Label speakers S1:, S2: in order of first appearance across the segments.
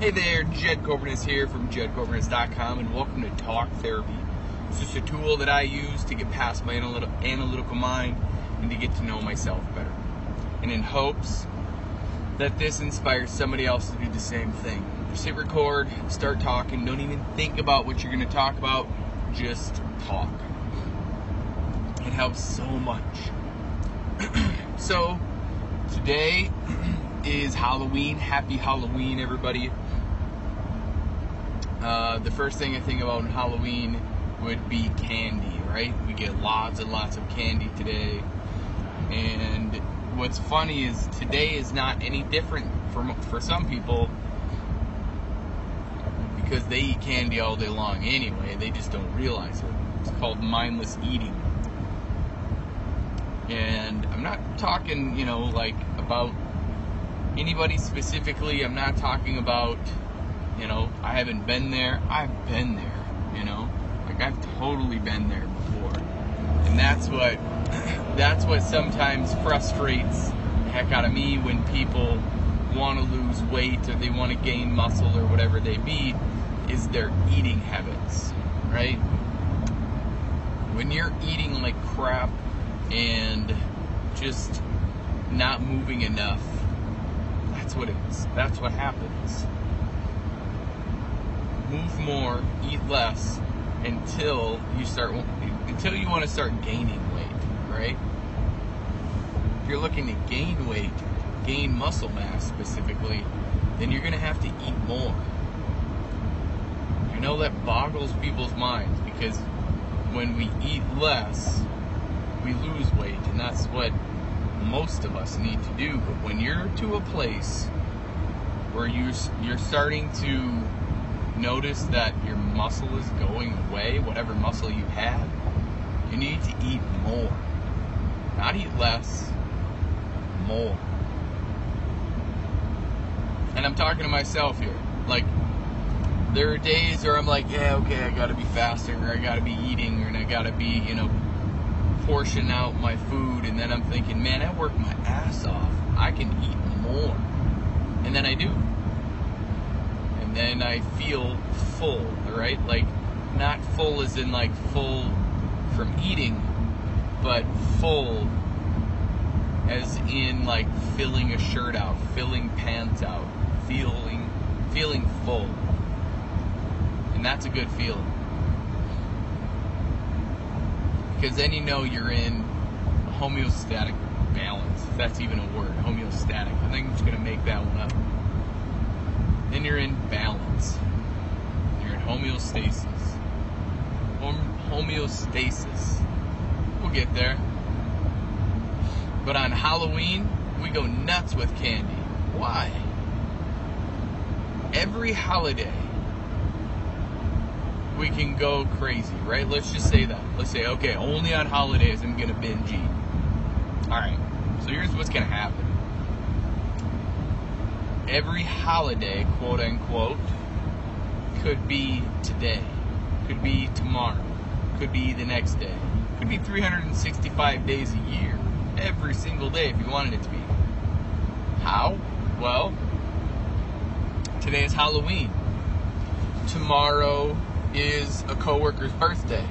S1: Hey there, Jed Coburnus here from jedcoburnus.com, and welcome to Talk Therapy. It's just a tool that I use to get past my analytical mind and to get to know myself better. And in hopes that this inspires somebody else to do the same thing. Just hit record, start talking, don't even think about what you're going to talk about, just talk. It helps so much. so, today is Halloween. Happy Halloween, everybody. Uh, the first thing I think about in Halloween would be candy, right? We get lots and lots of candy today. And what's funny is today is not any different for, for some people because they eat candy all day long anyway. They just don't realize it. It's called mindless eating. And I'm not talking, you know, like about anybody specifically. I'm not talking about, you know, I haven't been there. I've been there, you know. Like I've totally been there before. And that's what that's what sometimes frustrates the heck out of me when people want to lose weight or they want to gain muscle or whatever they be is their eating habits, right? When you're eating like crap and just not moving enough, that's what it is. That's what happens. Move more, eat less until you start until you want to start gaining weight, right? If you're looking to gain weight, gain muscle mass specifically, then you're going to have to eat more. I know that boggles people's minds because when we eat less, we lose weight, and that's what most of us need to do. But when you're to a place where you you're starting to notice that your muscle is going away, whatever muscle you have, you need to eat more. Not eat less, more. And I'm talking to myself here. Like, there are days where I'm like, yeah, okay, I gotta be fasting, or I gotta be eating, or I gotta be, you know, portion out my food. And then I'm thinking, man, I work my ass off. I can eat more. And then I do. And I feel full, right? Like, not full as in like full from eating, but full as in like filling a shirt out, filling pants out, feeling feeling full. And that's a good feeling. Because then you know you're in homeostatic balance. If that's even a word, homeostatic. I think I'm just gonna make that one up. Then you're in balance. You're in homeostasis. Homeostasis. We'll get there. But on Halloween, we go nuts with candy. Why? Every holiday, we can go crazy, right? Let's just say that. Let's say, okay, only on holidays I'm gonna binge eat. Alright, so here's what's gonna happen. Every holiday, quote unquote, could be today, could be tomorrow, could be the next day, could be 365 days a year, every single day if you wanted it to be. How? Well, today is Halloween. Tomorrow is a coworker's birthday.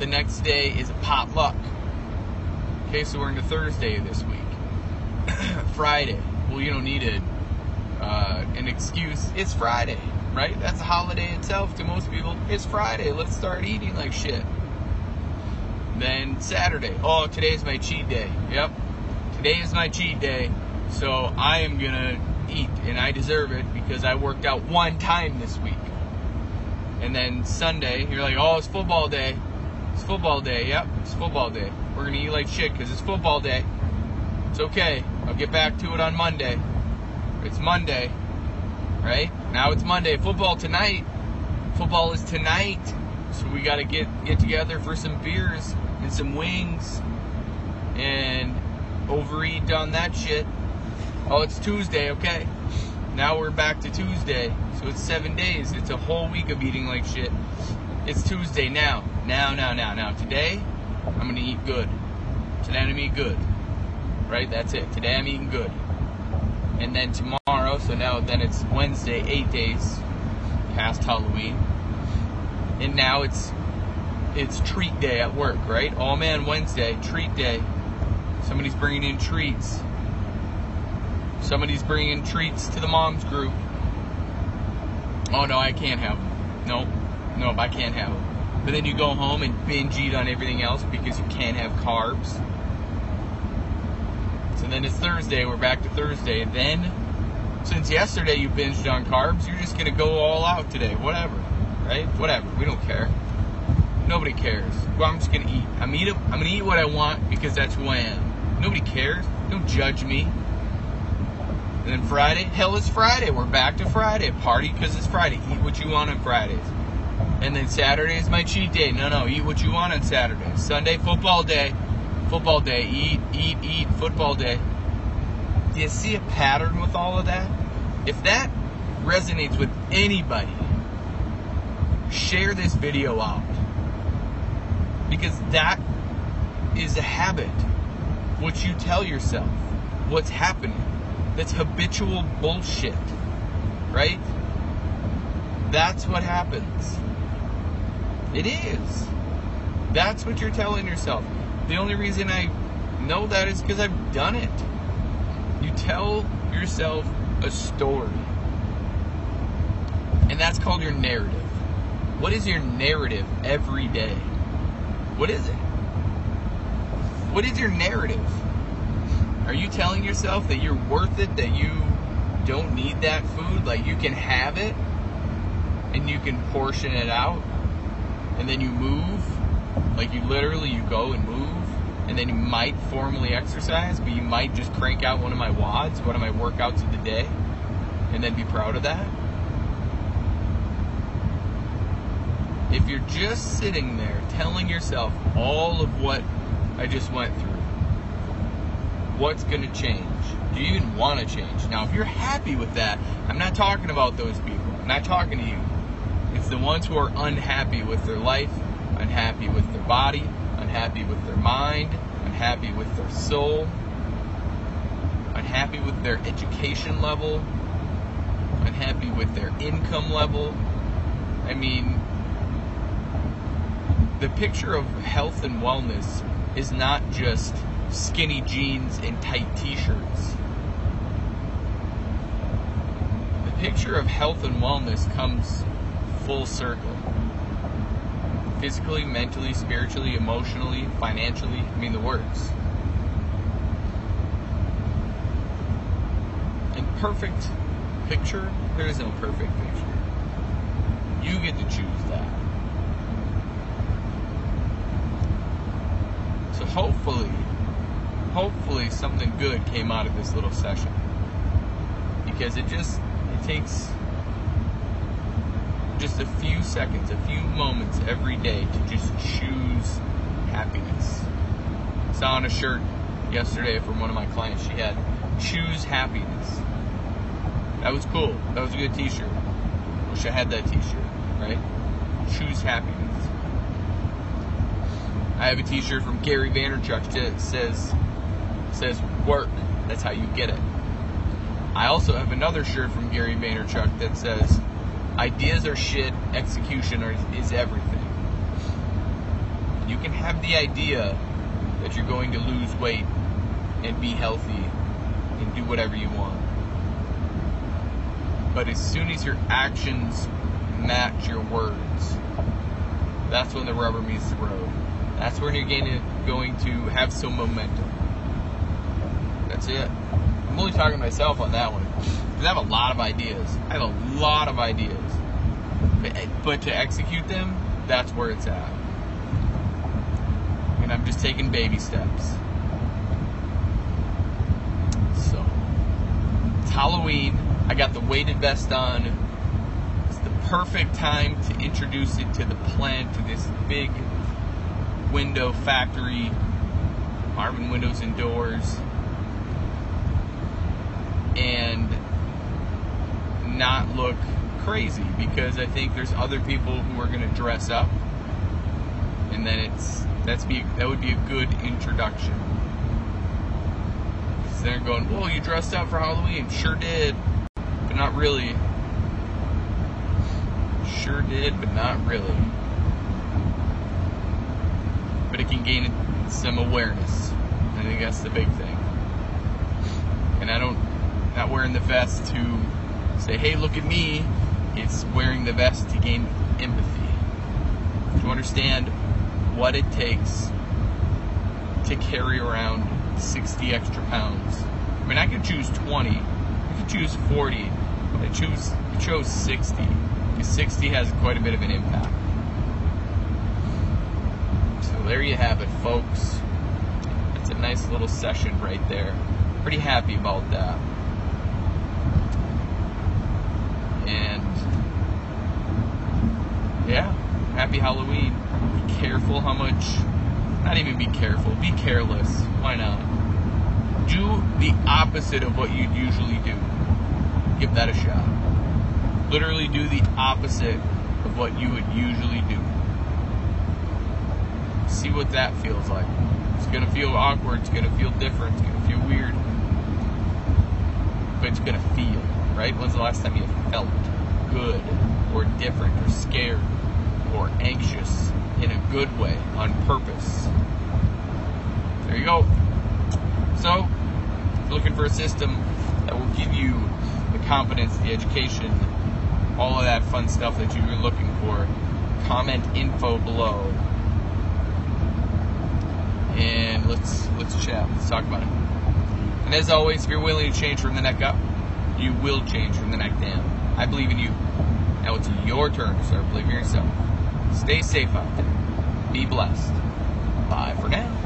S1: The next day is a potluck. Okay, so we're into Thursday this week. Friday. Well, you don't need a, uh, an excuse. It's Friday, right? That's a holiday itself to most people. It's Friday. Let's start eating like shit. Then Saturday. Oh, today's my cheat day. Yep. Today is my cheat day. So I am gonna eat, and I deserve it because I worked out one time this week. And then Sunday, you're like, oh, it's football day. It's football day. Yep, it's football day. We're gonna eat like shit because it's football day. It's okay. I'll get back to it on Monday. It's Monday, right? Now it's Monday. Football tonight. Football is tonight. So we gotta get get together for some beers and some wings and overeat on that shit. Oh, it's Tuesday, okay. Now we're back to Tuesday. So it's seven days. It's a whole week of eating like shit. It's Tuesday now. Now, now, now, now. Today, I'm gonna eat good. Today I'm gonna eat good. Right? That's it. Today I'm eating good. And then tomorrow, so now then it's Wednesday, eight days past Halloween. And now it's it's treat day at work, right? Oh man, Wednesday, treat day. Somebody's bringing in treats. Somebody's bringing treats to the mom's group. Oh no, I can't have them. Nope, nope, I can't have them. But then you go home and binge eat on everything else because you can't have carbs. So then it's Thursday. We're back to Thursday. And then, since yesterday you binged on carbs, you're just gonna go all out today. Whatever, right? Whatever. We don't care. Nobody cares. Well, I'm just gonna eat. I'm eat. I'm gonna eat what I want because that's who I am. Nobody cares. Don't judge me. And then Friday, hell, it's Friday. We're back to Friday. Party because it's Friday. Eat what you want on Fridays. And then Saturday is my cheat day. No, no, eat what you want on Saturday. Sunday, football day. Football day. Eat, eat, eat, football day. Do you see a pattern with all of that? If that resonates with anybody, share this video out. Because that is a habit. What you tell yourself, what's happening. That's habitual bullshit. Right? That's what happens. It is. That's what you're telling yourself. The only reason I know that is because I've done it. You tell yourself a story. And that's called your narrative. What is your narrative every day? What is it? What is your narrative? Are you telling yourself that you're worth it, that you don't need that food, like you can have it and you can portion it out and then you move, like you literally you go and move and then you might formally exercise, but you might just crank out one of my WODs, one of my workouts of the day and then be proud of that? If you're just sitting there telling yourself all of what I just went through, what's going to change? Do you even want to change? Now, if you're happy with that, I'm not talking about those people. I'm not talking to you. It's the ones who are unhappy with their life, unhappy with their body, unhappy with their mind, unhappy with their soul, unhappy with their education level, unhappy with their income level. I mean, the picture of health and wellness is not just skinny jeans and tight t shirts. The picture of health and wellness comes full circle physically, mentally, spiritually, emotionally, financially. I mean, the works. In perfect picture, there is no perfect picture. You get to choose that. So hopefully, hopefully something good came out of this little session. Because it just it takes just a few seconds, a few moments every day to just choose happiness. I saw on a shirt yesterday from one of my clients, she had choose happiness. That was cool. That was a good t-shirt. Wish I had that t-shirt, right? Choose happiness. I have a T-shirt from Gary Vaynerchuk that says says work. That's how you get it. I also have another shirt from Gary Vaynerchuk that says ideas are shit, execution is everything. You can have the idea that you're going to lose weight and be healthy and do whatever you want. But as soon as your actions match your words, that's when the rubber meets the road. That's when you're going going to have some momentum. That's it. I'm only talking to myself on that one. Because I have a lot of ideas. I have a lot of ideas. But, but to execute them, that's where it's at. And I'm just taking baby steps. So, it's Halloween. I got the weighted vest on. It's the perfect time to introduce it to the plant, to this big window factory, Marvin Windows and Doors, and not look crazy because I think there's other people who are going to dress up, and then it's that's be that would be a good introduction. they're going, "Whoa, you dressed up for Halloween?" Sure did, but not really. Sure did, but not really. But it can gain some awareness. I think that's the big thing. And I don't, not wearing the vest to say, "Hey, look at me." It's wearing the vest to gain empathy, to understand what it takes to carry around 60 extra pounds. I mean, I could choose 20, I could choose 40, but I choose I chose 60 because 60 has quite a bit of an impact. So there you have it, folks. That's a nice little session right there. Pretty happy about that. And yeah, happy Halloween. Be careful how much, not even be careful, be careless. Why not? Do the opposite of what you'd usually do. Give that a shot. Literally do the opposite of what you would usually do. See what that feels like. It's gonna feel awkward, it's gonna feel different, it's gonna feel weird. But it's gonna feel, right? When's the last time you felt good or different or scared or anxious in a good way on purpose? There you go. So, looking for a system that will give you the confidence, the education, all of that fun stuff that you're looking for, comment info below. And let's let's chat. Let's talk about it. And as always, if you're willing to change from the neck up, you will change from the neck down. I believe in you. Now it's your turn to start believing in yourself. Stay safe out there. Be blessed. Bye for now.